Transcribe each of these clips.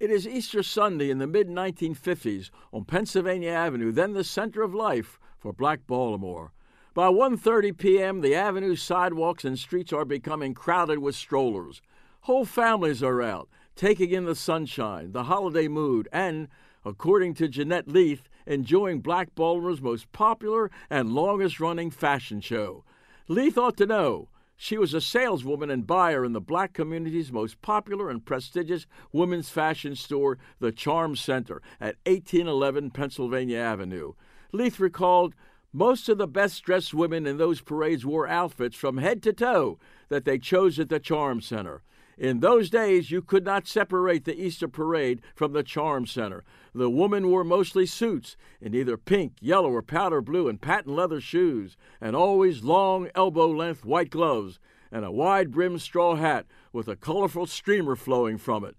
It is Easter Sunday in the mid 1950s on Pennsylvania Avenue, then the center of life for Black Baltimore. By 1:30 p.m., the avenue sidewalks and streets are becoming crowded with strollers. Whole families are out, taking in the sunshine, the holiday mood, and, according to Jeanette Leith, enjoying Black Baltimore's most popular and longest running fashion show. Leith ought to know. She was a saleswoman and buyer in the black community's most popular and prestigious women's fashion store, the Charm Center, at 1811 Pennsylvania Avenue. Leith recalled most of the best dressed women in those parades wore outfits from head to toe that they chose at the Charm Center. In those days, you could not separate the Easter parade from the Charm Center. The women wore mostly suits in either pink, yellow, or powder blue and patent leather shoes, and always long, elbow length white gloves, and a wide brimmed straw hat with a colorful streamer flowing from it.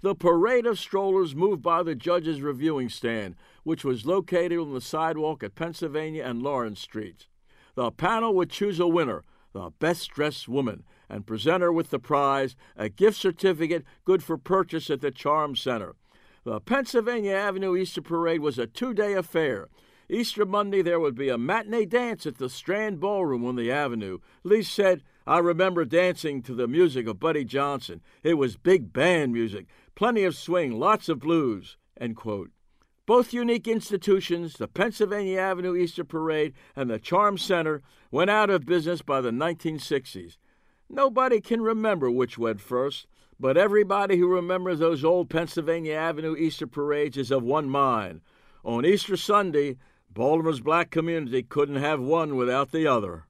The parade of strollers moved by the judge's reviewing stand, which was located on the sidewalk at Pennsylvania and Lawrence Streets. The panel would choose a winner, the best dressed woman, and present her with the prize, a gift certificate good for purchase at the Charm Center. The Pennsylvania Avenue Easter Parade was a two day affair. Easter Monday, there would be a matinee dance at the Strand Ballroom on the Avenue. Lee said, I remember dancing to the music of Buddy Johnson. It was big band music, plenty of swing, lots of blues. Both unique institutions, the Pennsylvania Avenue Easter Parade and the Charm Center, went out of business by the 1960s. Nobody can remember which went first, but everybody who remembers those old Pennsylvania Avenue Easter parades is of one mind. On Easter Sunday, Baltimore's black community couldn't have one without the other.